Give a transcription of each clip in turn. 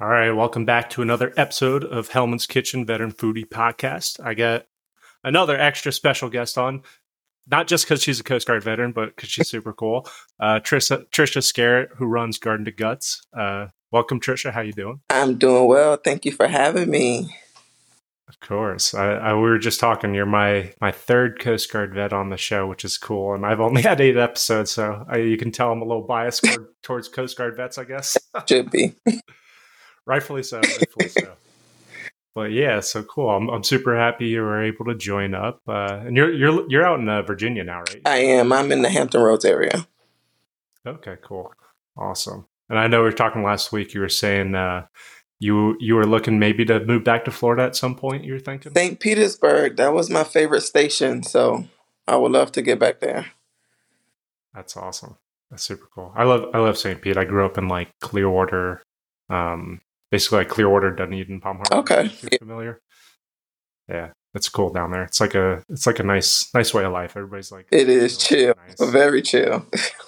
All right, welcome back to another episode of Hellman's Kitchen Veteran Foodie Podcast. I got another extra special guest on, not just because she's a Coast Guard veteran, but because she's super cool. Uh, Tricia, Tricia Skerritte, who runs Garden to Guts. Uh, welcome, Tricia. How you doing? I'm doing well. Thank you for having me. Of course. I, I, we were just talking. You're my my third Coast Guard vet on the show, which is cool. And I've only had eight episodes, so I, you can tell I'm a little biased towards Coast Guard vets, I guess. Should be rightfully so. Rightfully so. But yeah, so cool. I'm, I'm super happy you were able to join up. Uh, and you're you're you're out in uh, Virginia now, right? I am. I'm in the Hampton Roads area. Okay, cool, awesome. And I know we were talking last week. You were saying uh, you you were looking maybe to move back to Florida at some point. You were thinking St. Petersburg. That was my favorite station, so I would love to get back there. That's awesome. That's super cool. I love I love St. Pete. I grew up in like Clearwater, um, basically like Clearwater, Dunedin, Palm Harbor. Okay, you familiar? Yeah, it's cool down there. It's like a it's like a nice nice way of life. Everybody's like it is chill, nice. very chill.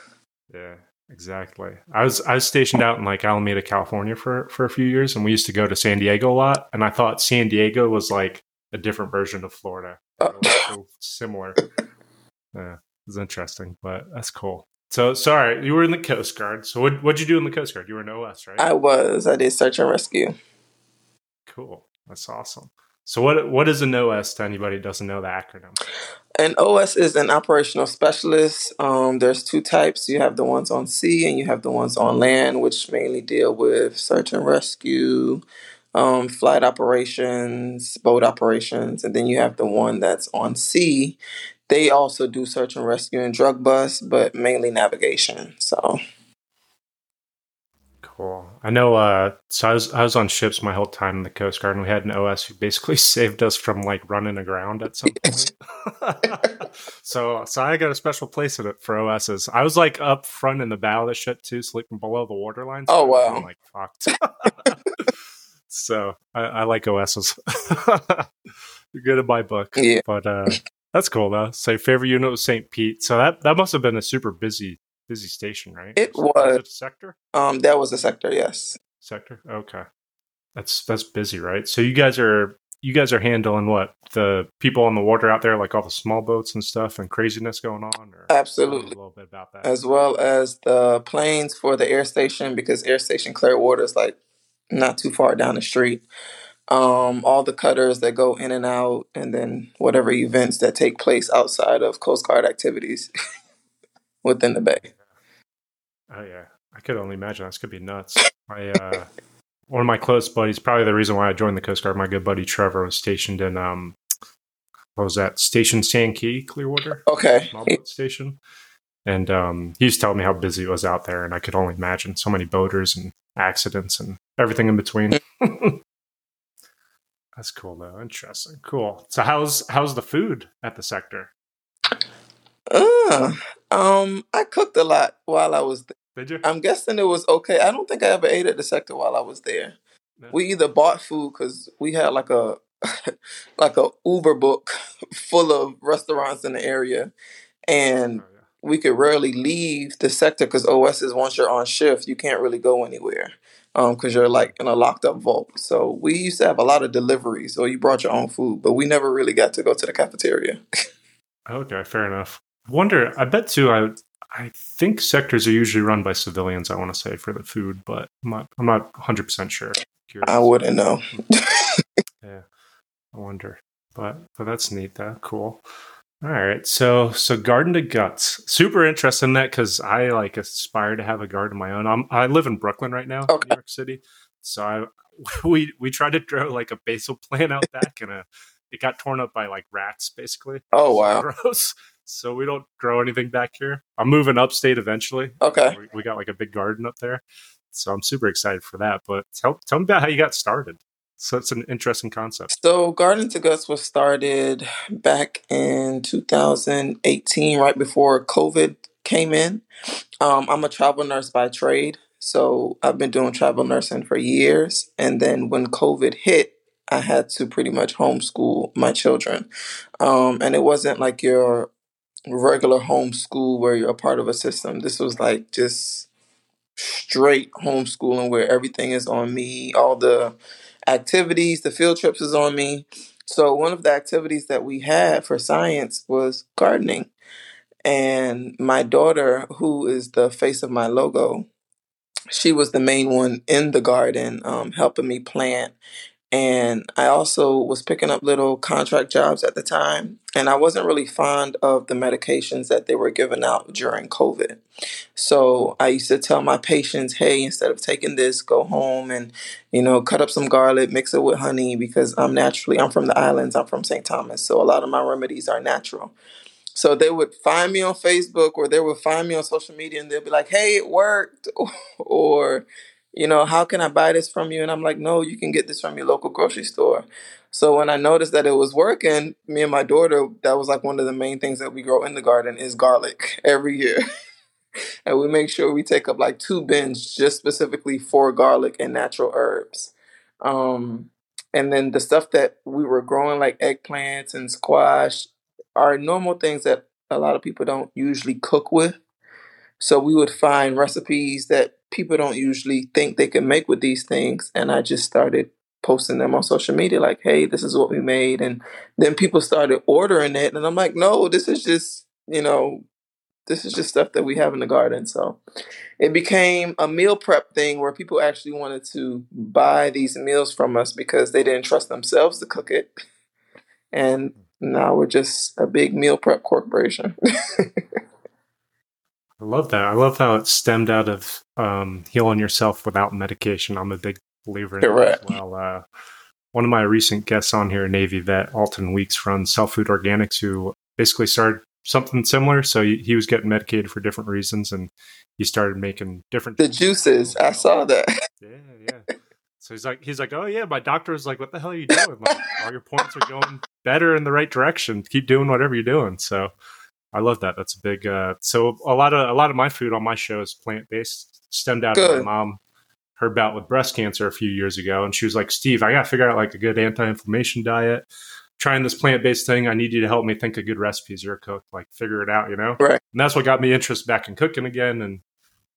yeah, exactly. I was I was stationed out in like Alameda, California for for a few years, and we used to go to San Diego a lot. And I thought San Diego was like a different version of Florida, uh, so similar. Yeah, it's interesting, but that's cool. So sorry, you were in the Coast Guard. So what what'd you do in the Coast Guard? You were in OS, right? I was. I did search and rescue. Cool. That's awesome. So what what is an OS to anybody who doesn't know the acronym? An OS is an operational specialist. Um, there's two types. You have the ones on sea and you have the ones on land, which mainly deal with search and rescue, um, flight operations, boat operations, and then you have the one that's on sea they also do search and rescue and drug bust, but mainly navigation. So cool. I know. Uh, so I was I was on ships my whole time in the Coast Guard, and we had an OS who basically saved us from like running aground at some point. so so I got a special place in it for OSs. I was like up front in the bow of the ship too, sleeping below the waterline. So oh wow! I'm like fucked. so I, I like OSs. You're good in my book. Yeah. But uh that's cool though. So favorite unit was St. Pete. So that that must have been a super busy busy station, right? It was, was it sector. Um, that was a sector. Yes. Sector. Okay. That's that's busy, right? So you guys are you guys are handling what the people on the water out there, like all the small boats and stuff, and craziness going on. Or Absolutely, a little bit about that, as well as the planes for the air station, because air station Clearwater is like not too far down the street um, all the cutters that go in and out, and then whatever events that take place outside of Coast Guard activities within the bay. Oh yeah, I could only imagine. This could be nuts. My uh, one of my close buddies, probably the reason why I joined the Coast Guard. My good buddy Trevor was stationed in um, what was that station? Sand Key, Clearwater. Okay, small boat station. And um, he used to tell me how busy it was out there, and I could only imagine so many boaters and accidents and everything in between. That's cool though. Interesting. Cool. So how's how's the food at the sector? Uh, um, I cooked a lot while I was there. Did you? I'm guessing it was okay. I don't think I ever ate at the sector while I was there. No. We either bought food because we had like a like a Uber book full of restaurants in the area, and oh, yeah. we could rarely leave the sector because OS is once you're on shift, you can't really go anywhere because um, you're like in a locked up vault. So we used to have a lot of deliveries, or you brought your own food, but we never really got to go to the cafeteria. okay, fair enough. Wonder, I bet too. I I think sectors are usually run by civilians. I want to say for the food, but I'm not. I'm not 100 percent sure. Curious. I wouldn't know. yeah, I wonder, but but that's neat. Though, cool. All right, so so garden to guts, super interested in that because I like aspire to have a garden of my own. I'm, I live in Brooklyn right now, okay. New York City. So I we we tried to grow like a basil plant out back, and a, it got torn up by like rats, basically. Oh wow, gross. So we don't grow anything back here. I'm moving upstate eventually. Okay, we, we got like a big garden up there, so I'm super excited for that. But tell tell me about how you got started. So it's an interesting concept. So Garden to Guts was started back in 2018, right before COVID came in. Um, I'm a travel nurse by trade, so I've been doing travel nursing for years. And then when COVID hit, I had to pretty much homeschool my children. Um, and it wasn't like your regular homeschool where you're a part of a system. This was like just straight homeschooling where everything is on me, all the activities, the field trips is on me. So one of the activities that we had for science was gardening. And my daughter, who is the face of my logo, she was the main one in the garden, um, helping me plant. And I also was picking up little contract jobs at the time. And I wasn't really fond of the medications that they were giving out during COVID. So I used to tell my patients, hey, instead of taking this, go home and, you know, cut up some garlic, mix it with honey, because I'm naturally, I'm from the islands, I'm from St. Thomas. So a lot of my remedies are natural. So they would find me on Facebook or they would find me on social media and they'll be like, hey, it worked. or, you know, how can I buy this from you? And I'm like, no, you can get this from your local grocery store. So when I noticed that it was working, me and my daughter, that was like one of the main things that we grow in the garden is garlic every year. and we make sure we take up like two bins just specifically for garlic and natural herbs. Um, and then the stuff that we were growing, like eggplants and squash, are normal things that a lot of people don't usually cook with. So we would find recipes that people don't usually think they can make with these things. And I just started posting them on social media like, hey, this is what we made. And then people started ordering it. And I'm like, no, this is just, you know, this is just stuff that we have in the garden. So it became a meal prep thing where people actually wanted to buy these meals from us because they didn't trust themselves to cook it. And now we're just a big meal prep corporation. I love that. I love how it stemmed out of um, healing yourself without medication. I'm a big believer in Correct. that as well. Uh, one of my recent guests on here, Navy vet Alton Weeks, runs Self Food Organics, who basically started something similar. So he, he, was getting medicated for different reasons, and he started making different the juices. I saw that. Yeah, yeah. So he's like, he's like, oh yeah, my doctor was like, what the hell are you doing? Like, all your points are going better in the right direction. Keep doing whatever you're doing. So I love that. That's a big. Uh, so a lot of a lot of my food on my show is plant based. Stemmed out of my mom her bout with breast cancer a few years ago, and she was like, Steve, I got to figure out like a good anti-inflammation diet. Trying this plant based thing, I need you to help me think of good recipes. You're a cook, like figure it out, you know. Right. And that's what got me interested back in cooking again, and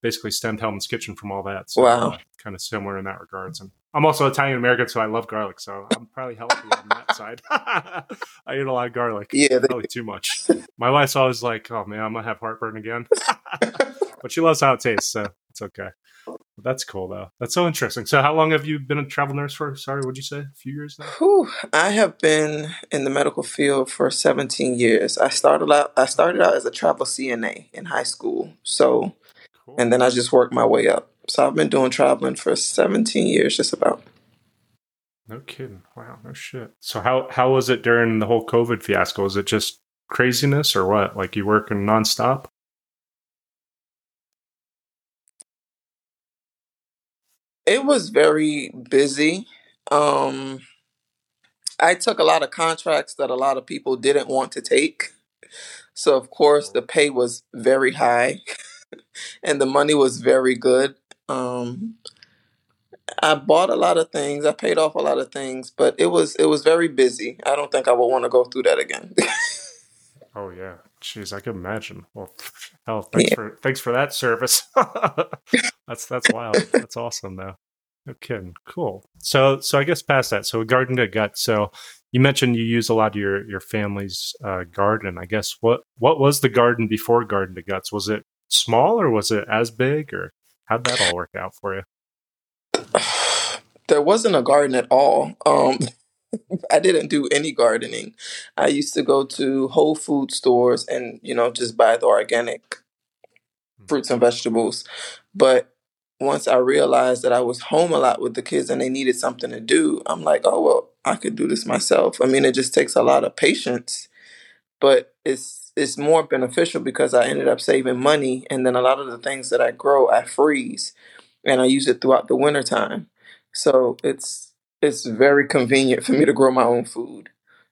basically stemmed Hellman's Kitchen from all that. So, wow. Uh, kind of similar in that regards. And I'm also Italian American, so I love garlic. So I'm probably healthy on that side. I eat a lot of garlic. Yeah, they- probably too much. My wife's always like, "Oh man, I'm gonna have heartburn again," but she loves how it tastes, so it's okay. That's cool though. That's so interesting. So, how long have you been a travel nurse for? Sorry, what'd you say? A few years now. Whew, I have been in the medical field for 17 years. I started out. I started out as a travel CNA in high school. So, cool. and then I just worked my way up. So I've been doing traveling for 17 years, just about. No kidding. Wow, no shit. So how how was it during the whole COVID fiasco? Was it just craziness or what? Like you working nonstop? It was very busy. Um I took a lot of contracts that a lot of people didn't want to take. So of course the pay was very high and the money was very good. Um, I bought a lot of things. I paid off a lot of things, but it was it was very busy. I don't think I would want to go through that again. oh yeah, jeez, I can imagine. Well, hell, thanks yeah. for thanks for that service. that's that's wild. That's awesome though. No kidding. Cool. So so I guess past that. So garden to gut. So you mentioned you use a lot of your your family's uh, garden. I guess what what was the garden before garden to guts? Was it small or was it as big or How'd that all work out for you? There wasn't a garden at all. Um, I didn't do any gardening. I used to go to Whole Food stores and, you know, just buy the organic hmm. fruits and vegetables. But once I realized that I was home a lot with the kids and they needed something to do, I'm like, oh, well, I could do this myself. I mean, it just takes a lot of patience, but it's it's more beneficial because I ended up saving money and then a lot of the things that I grow I freeze and I use it throughout the winter time. So it's it's very convenient for me to grow my own food.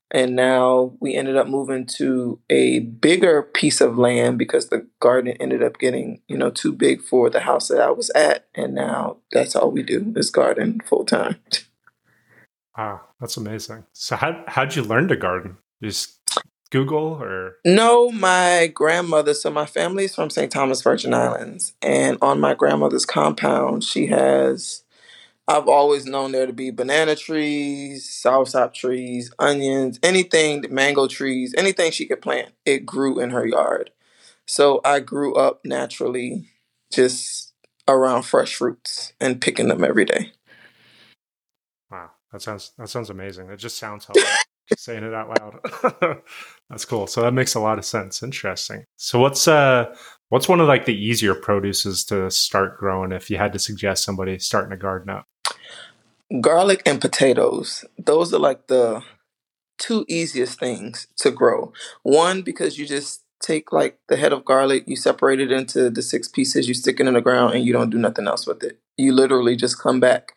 And now we ended up moving to a bigger piece of land because the garden ended up getting, you know, too big for the house that I was at. And now that's all we do is garden full time. Wow, that's amazing. So how how'd you learn to garden? You just Google or? No, my grandmother. So my family is from St. Thomas Virgin Islands, and on my grandmother's compound, she has. I've always known there to be banana trees, soursop trees, onions, anything, mango trees, anything she could plant. It grew in her yard. So I grew up naturally just around fresh fruits and picking them every day. Wow, that sounds that sounds amazing. It just sounds healthy. Saying it out loud. That's cool. So that makes a lot of sense. Interesting. So what's uh what's one of like the easier produces to start growing if you had to suggest somebody starting a garden up? Garlic and potatoes. Those are like the two easiest things to grow. One because you just take like the head of garlic, you separate it into the six pieces, you stick it in the ground, and you don't do nothing else with it. You literally just come back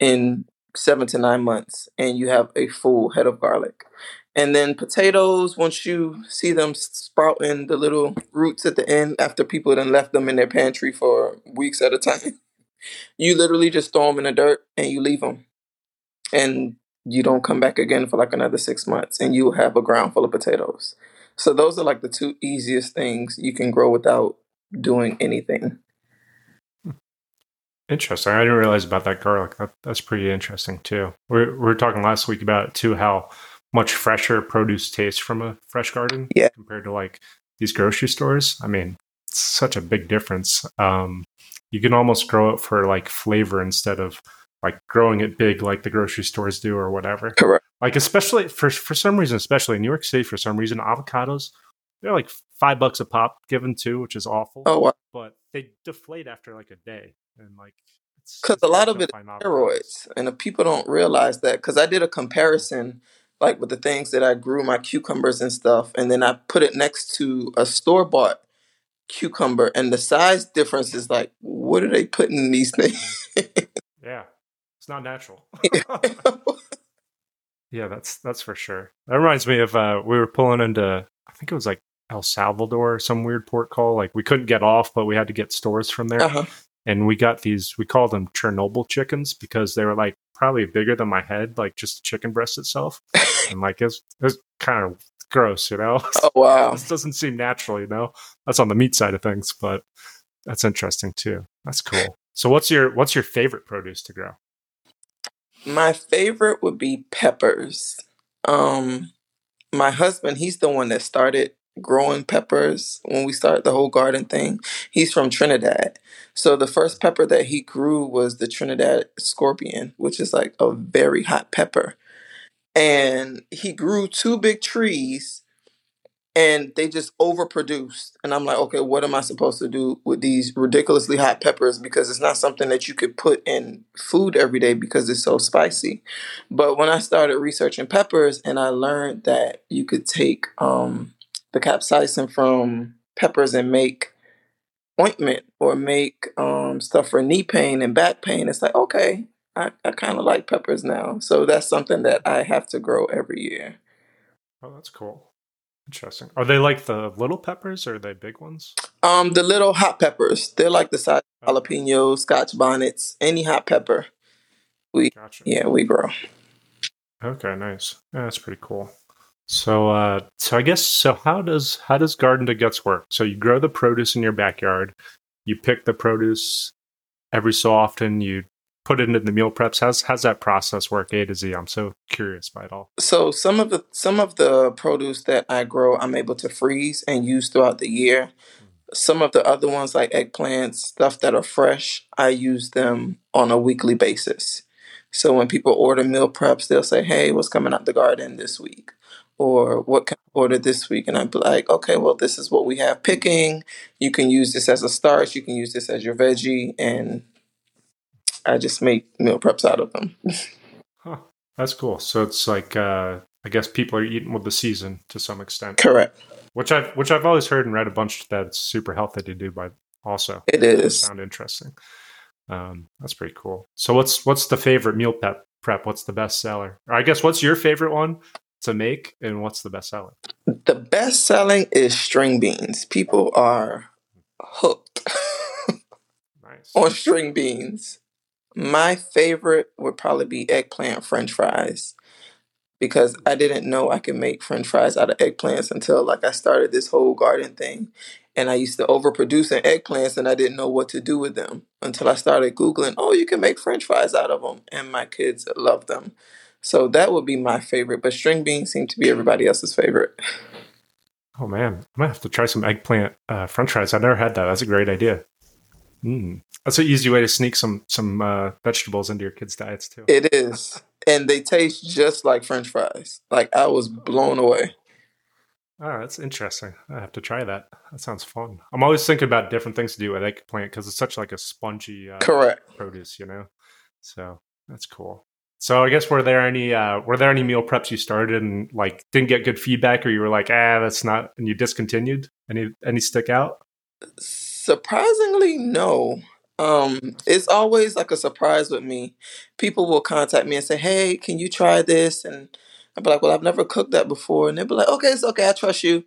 in seven to nine months and you have a full head of garlic. And then potatoes, once you see them sprouting the little roots at the end after people then left them in their pantry for weeks at a time, you literally just throw them in the dirt and you leave them. And you don't come back again for like another six months and you have a ground full of potatoes. So those are like the two easiest things you can grow without doing anything. Interesting. I didn't realize about that garlic. That, that's pretty interesting too. We, we were talking last week about too how much fresher produce tastes from a fresh garden yeah. compared to like these grocery stores. I mean, it's such a big difference. Um, you can almost grow it for like flavor instead of like growing it big like the grocery stores do or whatever. Correct. Like especially for for some reason, especially in New York City, for some reason, avocados they're like five bucks a pop given two, which is awful. Oh, wow. But they deflate after like a day, and like because a lot of it is steroids, and if people don't realize that. Because I did a comparison, like with the things that I grew, my cucumbers and stuff, and then I put it next to a store bought cucumber, and the size difference is like, what are they putting in these things? yeah, it's not natural. yeah, that's that's for sure. That reminds me of uh, we were pulling into I think it was like El Salvador, some weird port call. Like we couldn't get off, but we had to get stores from there. Uh-huh. And we got these, we called them Chernobyl chickens because they were like probably bigger than my head, like just the chicken breast itself. and like it's, it's kind of gross, you know? Oh, wow. this doesn't seem natural, you know? That's on the meat side of things, but that's interesting too. That's cool. So what's your, what's your favorite produce to grow? My favorite would be peppers. Um, my husband, he's the one that started growing peppers when we started the whole garden thing. He's from Trinidad. So the first pepper that he grew was the Trinidad scorpion, which is like a very hot pepper. And he grew two big trees and they just overproduced. And I'm like, okay, what am I supposed to do with these ridiculously hot peppers? Because it's not something that you could put in food every day because it's so spicy. But when I started researching peppers and I learned that you could take um, the capsaicin from peppers and make ointment or make um, stuff for knee pain and back pain, it's like, okay, I, I kind of like peppers now. So that's something that I have to grow every year. Oh, that's cool. Interesting. Are they like the little peppers or are they big ones? Um, the little hot peppers. They're like the size of jalapenos, scotch bonnets, any hot pepper. We gotcha. yeah, we grow. Okay, nice. Yeah, that's pretty cool. So uh so I guess so how does how does garden to guts work? So you grow the produce in your backyard, you pick the produce every so often, you put it into the meal preps? How's how's that process work A to Z? I'm so curious by it all. So some of the some of the produce that I grow, I'm able to freeze and use throughout the year. Some of the other ones, like eggplants, stuff that are fresh, I use them on a weekly basis. So when people order meal preps, they'll say, "Hey, what's coming out the garden this week?" Or what can I order this week? And I'd be like, okay, well, this is what we have picking. You can use this as a starch. You can use this as your veggie, and I just make meal preps out of them. huh. That's cool. So it's like uh, I guess people are eating with the season to some extent. Correct. Which I've which I've always heard and read a bunch that it's super healthy to do. By also, it is sound interesting. Um, that's pretty cool. So what's what's the favorite meal prep? Prep. What's the best seller? Or I guess what's your favorite one to make, and what's the best selling? The best selling is string beans. People are hooked nice. on string beans. My favorite would probably be eggplant french fries. because I didn't know I could make french fries out of eggplants until like I started this whole garden thing. And I used to overproduce in eggplants and I didn't know what to do with them until I started Googling, oh, you can make french fries out of them. And my kids love them. So that would be my favorite. But string beans seem to be everybody else's favorite. Oh, man. I'm to have to try some eggplant uh, french fries. I've never had that. That's a great idea. Mm. That's an easy way to sneak some some uh, vegetables into your kids' diets too. It is, and they taste just like French fries. Like I was blown away. Oh, that's interesting. I have to try that. That sounds fun. I'm always thinking about different things to do with eggplant because it's such like a spongy uh, correct produce, you know. So that's cool. So I guess were there any uh, were there any meal preps you started and like didn't get good feedback, or you were like, ah, that's not, and you discontinued? Any any stick out? Surprisingly, no. Um, it's always like a surprise with me. People will contact me and say, "Hey, can you try this?" And I'll be like, "Well, I've never cooked that before." And they'll be like, "Okay, it's okay. I trust you."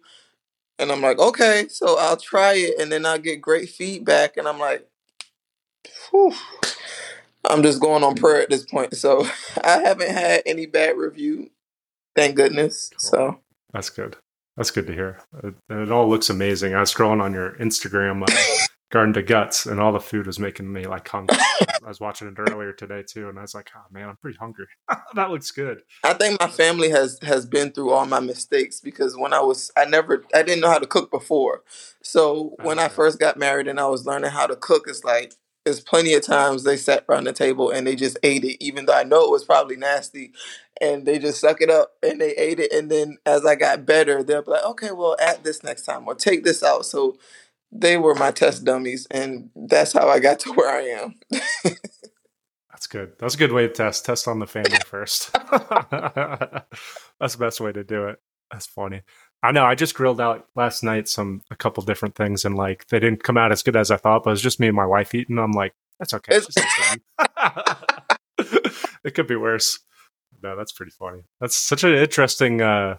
And I'm like, "Okay." So I'll try it, and then I'll get great feedback, and I'm like, Whew. I'm just going on prayer at this point. So I haven't had any bad review, thank goodness. Cool. So that's good. That's good to hear. It, it, all looks amazing. I was scrolling on your Instagram. Uh, Garden to Guts, and all the food was making me like hungry. I was watching it earlier today too, and I was like, "Oh man, I'm pretty hungry." that looks good. I think my family has has been through all my mistakes because when I was, I never, I didn't know how to cook before. So when I first got married and I was learning how to cook, it's like there's plenty of times they sat around the table and they just ate it, even though I know it was probably nasty, and they just suck it up and they ate it. And then as I got better, they'll be like, "Okay, well, add this next time or take this out." So they were my test dummies, and that's how I got to where I am. that's good. That's a good way to test. Test on the family first. that's the best way to do it. That's funny. I know. I just grilled out last night some a couple different things, and like they didn't come out as good as I thought. But it was just me and my wife eating. I'm like, that's okay. it could be worse. No, that's pretty funny. That's such an interesting uh,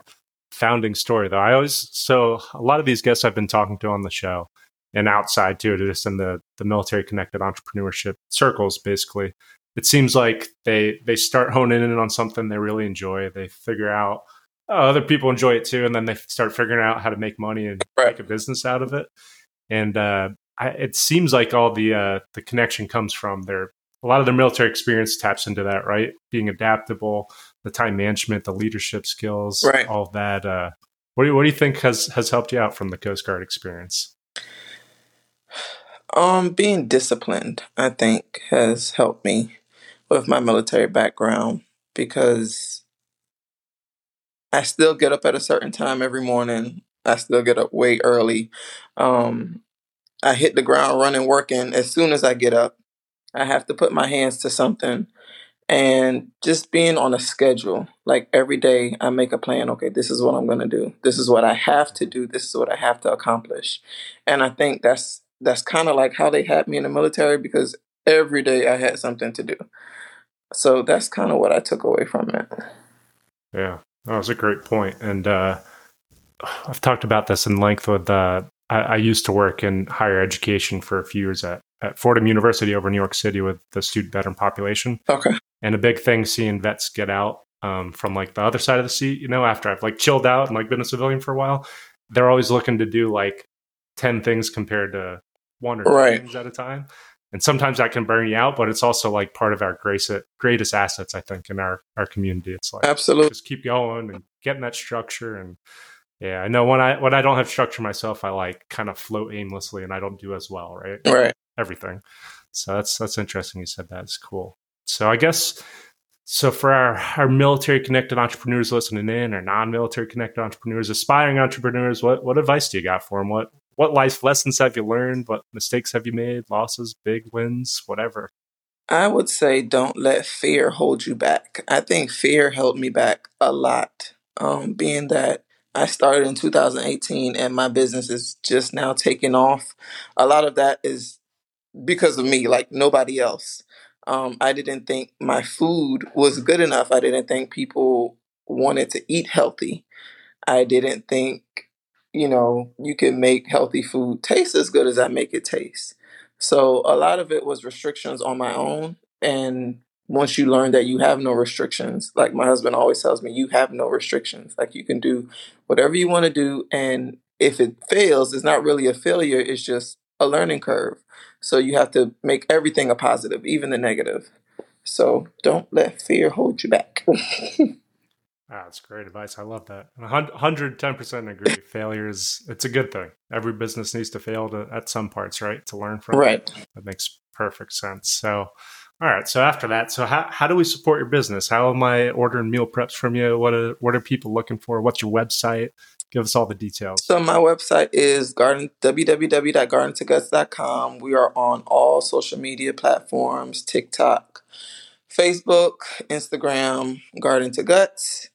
founding story, though. I always so a lot of these guests I've been talking to on the show and outside too, just in the the military connected entrepreneurship circles, basically. It seems like they they start honing in on something they really enjoy. They figure out oh, other people enjoy it too, and then they start figuring out how to make money and right. make a business out of it. And uh, I, it seems like all the uh, the connection comes from their a lot of their military experience taps into that, right? Being adaptable, the time management, the leadership skills, right. all that. Uh, what do you, what do you think has has helped you out from the Coast Guard experience? Um, being disciplined, I think, has helped me with my military background because I still get up at a certain time every morning. I still get up way early. Um, I hit the ground running, working as soon as I get up. I have to put my hands to something. And just being on a schedule like every day i make a plan okay this is what i'm going to do. This is what i have to do. This is what i have to accomplish. And i think that's that's kind of like how they had me in the military because every day i had something to do. So that's kind of what i took away from it. Yeah that was a great point and uh, i've talked about this in length with uh, I, I used to work in higher education for a few years at at Fordham University over New York City with the student veteran population. Okay and a big thing seeing vets get out um, from like the other side of the seat you know after i've like chilled out and like been a civilian for a while they're always looking to do like 10 things compared to one or two right. things at a time and sometimes that can burn you out but it's also like part of our greatest uh, greatest assets i think in our our community. It's like absolutely just keep going and getting that structure and yeah i know when i when i don't have structure myself i like kind of float aimlessly and i don't do as well right? Right. Everything. So that's that's interesting you said that. It's cool. So I guess so for our, our military connected entrepreneurs listening in or non-military connected entrepreneurs, aspiring entrepreneurs, what what advice do you got for them? What what life lessons have you learned? What mistakes have you made? Losses, big wins, whatever. I would say don't let fear hold you back. I think fear held me back a lot. Um, being that I started in 2018 and my business is just now taking off. A lot of that is because of me, like nobody else. Um, I didn't think my food was good enough. I didn't think people wanted to eat healthy. I didn't think, you know, you can make healthy food taste as good as I make it taste. So a lot of it was restrictions on my own. And once you learn that you have no restrictions, like my husband always tells me, you have no restrictions. Like you can do whatever you want to do. And if it fails, it's not really a failure, it's just a learning curve. So you have to make everything a positive, even the negative. So don't let fear hold you back. Ah, that's great advice. I love that. 110% agree. Failure is, it's a good thing. Every business needs to fail to, at some parts, right? To learn from. Right. That makes perfect sense. So, all right. So after that, so how, how do we support your business? How am I ordering meal preps from you? What are, what are people looking for? What's your website? Give us all the details. So my website is garden www.gardentoguts.com. We are on all social media platforms, TikTok, Facebook, Instagram, Garden to Guts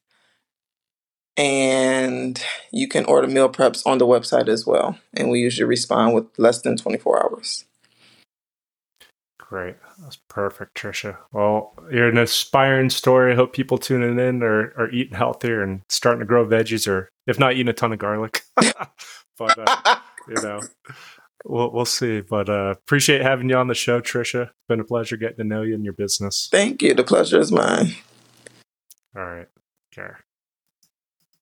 and you can order meal preps on the website as well. And we usually respond with less than 24 hours. Great. That's perfect, Tricia. Well, you're an inspiring story. I hope people tuning in are, are eating healthier and starting to grow veggies or if not eating a ton of garlic. but, uh, you know, we'll, we'll see. But uh, appreciate having you on the show, Tricia. It's been a pleasure getting to know you and your business. Thank you. The pleasure is mine. All right. Care.